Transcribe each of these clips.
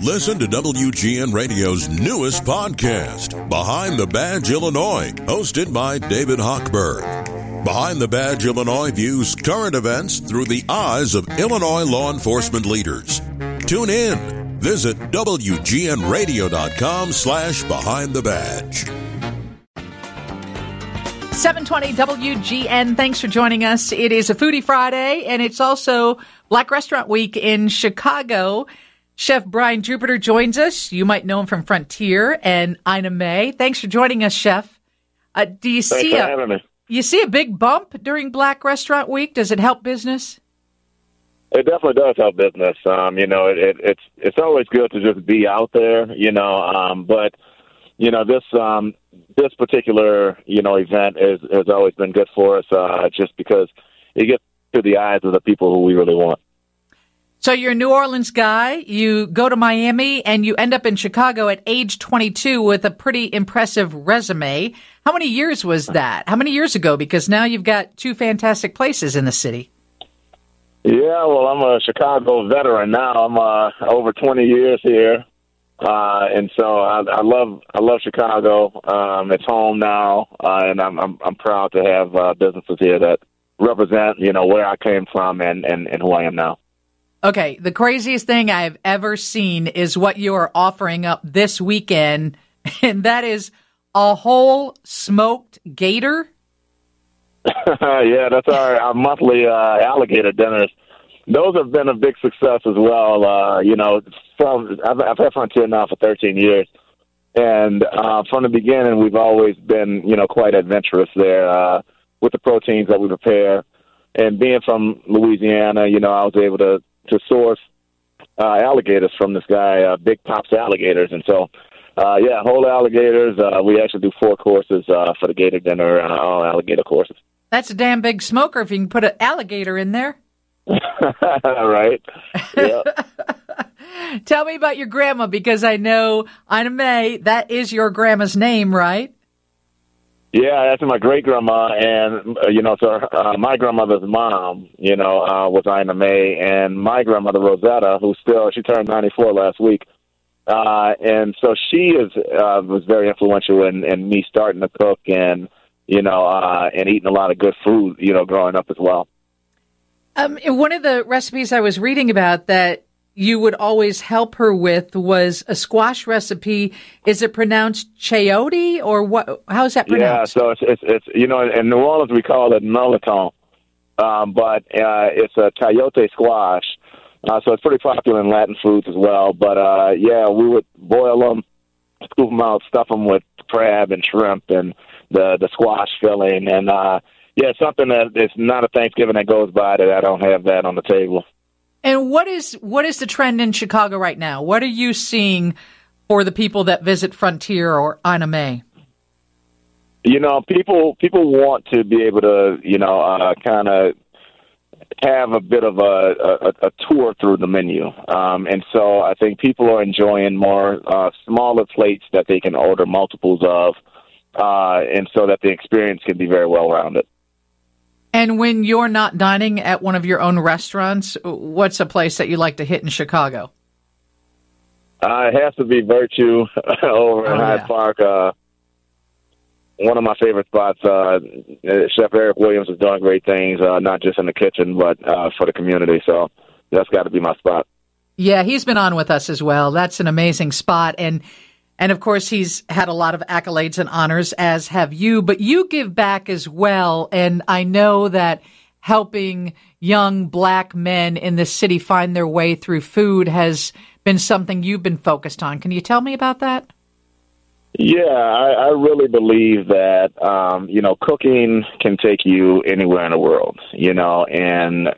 Listen to WGN Radio's newest podcast, Behind the Badge Illinois, hosted by David Hochberg. Behind the Badge Illinois views current events through the eyes of Illinois law enforcement leaders. Tune in. Visit WGNRadio.com slash Behind the Badge. 720 WGN. Thanks for joining us. It is a Foodie Friday, and it's also Black Restaurant Week in Chicago. Chef Brian Jupiter joins us. You might know him from Frontier and Ina Mae. Thanks for joining us, Chef. Uh, do you Thanks see for a me. you see a big bump during Black Restaurant Week? Does it help business? It definitely does help business. Um, you know, it, it, it's it's always good to just be out there. You know, um, but you know this um, this particular you know event is has always been good for us, uh, just because it gets to the eyes of the people who we really want. So you're a New Orleans guy. You go to Miami and you end up in Chicago at age 22 with a pretty impressive resume. How many years was that? How many years ago? Because now you've got two fantastic places in the city. Yeah, well, I'm a Chicago veteran now. I'm uh, over 20 years here, uh, and so I, I love I love Chicago. Um, it's home now, uh, and I'm, I'm I'm proud to have uh, businesses here that represent you know where I came from and and, and who I am now. Okay, the craziest thing I've ever seen is what you are offering up this weekend, and that is a whole smoked gator. yeah, that's our, our monthly uh, alligator dinners. Those have been a big success as well. Uh, you know, from I've, I've had Frontier now for 13 years, and uh, from the beginning, we've always been you know quite adventurous there uh, with the proteins that we prepare. And being from Louisiana, you know, I was able to to source uh, alligators from this guy, uh, Big Pops Alligators, and so. Uh, yeah, whole alligators. Uh, we actually do four courses uh, for the gator dinner, uh, all alligator courses. That's a damn big smoker if you can put an alligator in there. right. Yeah. Tell me about your grandma because I know Ina Mae, that is your grandma's name, right? Yeah, that's my great grandma, and uh, you know, so uh, my grandmother's mom, you know, uh, was Ina Mae, and my grandmother Rosetta, who still she turned ninety four last week, uh, and so she is uh, was very influential in, in me starting to cook and you know uh, and eating a lot of good food, you know, growing up as well. Um, one of the recipes I was reading about that you would always help her with was a squash recipe. Is it pronounced chayote or what? How is that pronounced? Yeah, so it's it's, it's you know in New Orleans we call it mirliton, um, but uh, it's a chayote squash. Uh, so it's pretty popular in Latin foods as well. But uh, yeah, we would boil them, scoop them out, stuff them with crab and shrimp and the the squash filling, and uh, yeah, something that it's not a Thanksgiving that goes by that I don't have that on the table. And what is what is the trend in Chicago right now? What are you seeing for the people that visit Frontier or Ina Mae? you know, people people want to be able to, you know, uh, kind of have a bit of a, a, a tour through the menu, um, and so I think people are enjoying more uh, smaller plates that they can order multiples of, uh, and so that the experience can be very well rounded. And when you're not dining at one of your own restaurants, what's a place that you like to hit in Chicago? Uh, it has to be Virtue over in Oh, Hyde yeah. Park. Uh, one of my favorite spots. Uh, Chef Erick Williams is doing great things, uh, not just in the kitchen, but uh, for the community. So that's got to be my spot. Yeah, he's been on with us as well. That's an amazing spot. And and of course he's had a lot of accolades and honors, as have you, but you give back as well. And I know that helping young black men in the city find their way through food has been something you've been focused on. Can you tell me about that? Yeah, I, I really believe that um, you know cooking can take you anywhere in the world. You know, and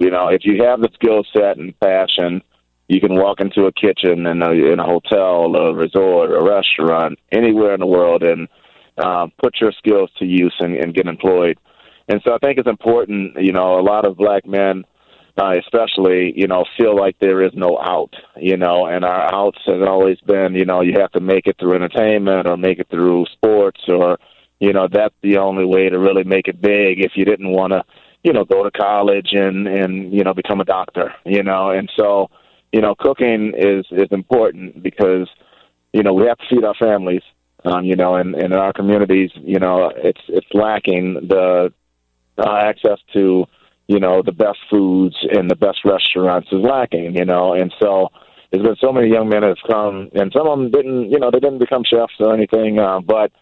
you know if you have the skill set and passion, you can walk into a kitchen in a, in a hotel, a resort, a restaurant, anywhere in the world, and uh, put your skills to use and, and get employed. And so I think it's important. You know, a lot of black men uh, especially, you know, feel like there is no out, you know, and our outs has always been, you know, you have to make it through entertainment or make it through sports or, you know, that's the only way to really make it big if you didn't want to, you know, go to college and, and, you know, become a doctor, you know, and so, you know, cooking is is important because you know we have to feed our families. Um, you know, and, and in our communities, you know, it's it's lacking the uh, access to you know the best foods and the best restaurants is lacking. You know, and so there's been so many young men that have come, and some of them didn't, you know, they didn't become chefs or anything, uh, but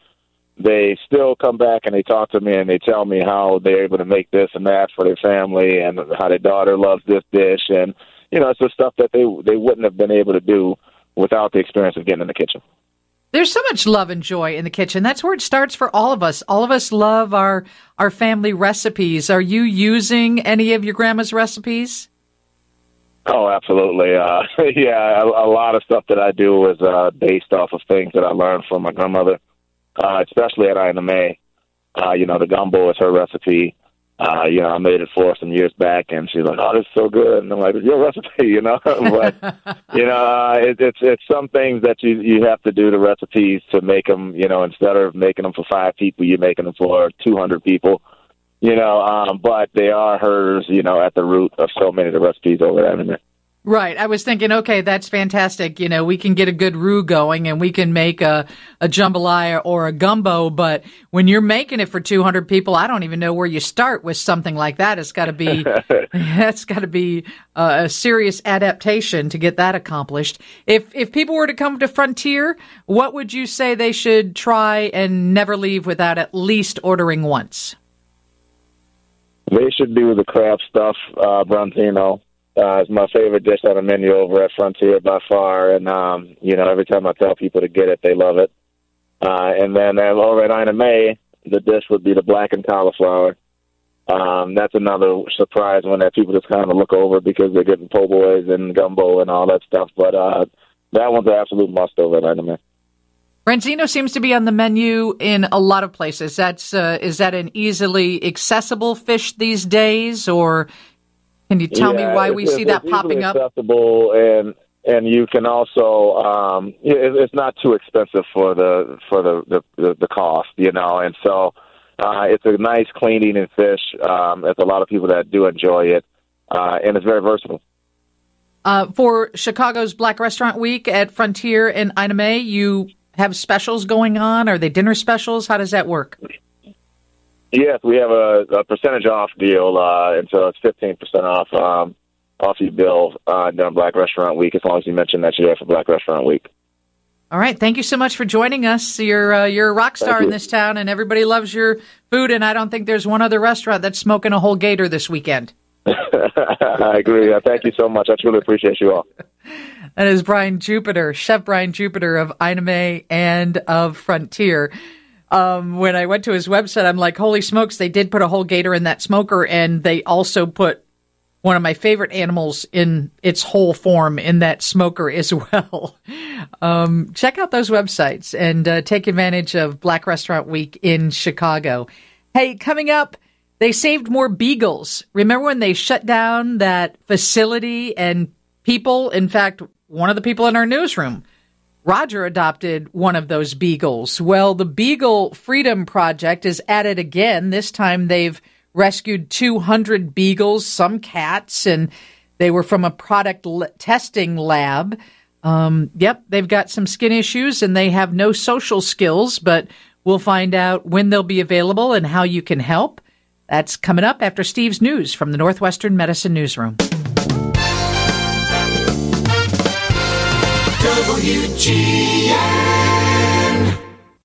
they still come back and they talk to me and they tell me how they're able to make this and that for their family and how their daughter loves this dish and you know it's the stuff that they they wouldn't have been able to do without the experience of getting in the kitchen. There's so much love and joy in the kitchen. That's where it starts for all of us. All of us love our our family recipes. Are you using any of your grandma's recipes? Oh, absolutely. Uh, yeah, a, a lot of stuff that I do is uh, based off of things that I learned from my grandmother uh, especially at Ina Mae. Uh, you know, the gumbo is her recipe. Uh, you know, I made it for her some years back, and she's like, "Oh, this is so good," and I'm like, "It's your recipe," you know. but you know, uh, it, it's it's some things that you you have to do the recipes to make them. You know, instead of making them for five people, you're making them for 200 people. You know, um, but they are hers. You know, at the root of so many of the recipes over Ina Right. I was thinking, okay, that's fantastic. You know, we can get a good roux going and we can make a, a jambalaya or a gumbo, but when you're making it for 200 people, I don't even know where you start with something like that. It's got to be, that's got to be a, a serious adaptation to get that accomplished. If, if people were to come to Frontier, what would you say they should try and never leave without at least ordering once? They should do the crab stuff, uh, Branzino. Uh, it's my favorite dish on the menu over at Frontier by far, and um, you know every time I tell people to get it, they love it. Uh, and then uh, over at Ina Mae, the dish would be the blackened cauliflower. Um, that's another surprise one that people just kind of look over because they're getting po' boys and gumbo and all that stuff. But uh, that one's an absolute must over at Ina Mae. Branzino seems to be on the menu in a lot of places. That's uh, is that an easily accessible fish these days, or can you tell yeah, me why we see that popping up? Accessible and and you can also um, it's not too expensive for the for the the, the cost, you know, and so uh, it's a nice clean eating fish. Um, there's a lot of people that do enjoy it, uh, and it's very versatile. Uh, for Chicago's Black Restaurant Week at Frontier and Ina Mae, you have specials going on. Are they dinner specials? How does that work? Yes, we have a, a percentage off deal, uh, and so it's fifteen percent off um, off your bill uh, during Black Restaurant Week, as long as you mention that you're there for Black Restaurant Week. All right, thank you so much for joining us. You're uh, you're a rock star in this town, and everybody loves your food. And I don't think there's one other restaurant that's smoking a whole gator this weekend. I agree. Thank you so much. I truly appreciate you all. That is Brian Jupiter, Chef Brian Jupiter of Ina Mae and of Frontier um, when I went to his website, I'm like, holy smokes, they did put a whole gator in that smoker, and they also put one of my favorite animals in its whole form in that smoker as well. Um, check out those websites and uh, take advantage of Black Restaurant Week in Chicago. Hey, coming up, they saved more beagles. Remember when they shut down that facility and people, in fact, one of the people in our newsroom, Roger adopted one of those beagles. Well, the Beagle Freedom Project is at it again. This time they've rescued 200 beagles, some cats, and they were from a product l- testing lab. Um, yep, they've got some skin issues and they have no social skills, but we'll find out when they'll be available and how you can help. That's coming up after Steve's news from the Northwestern Medicine Newsroom. WTF.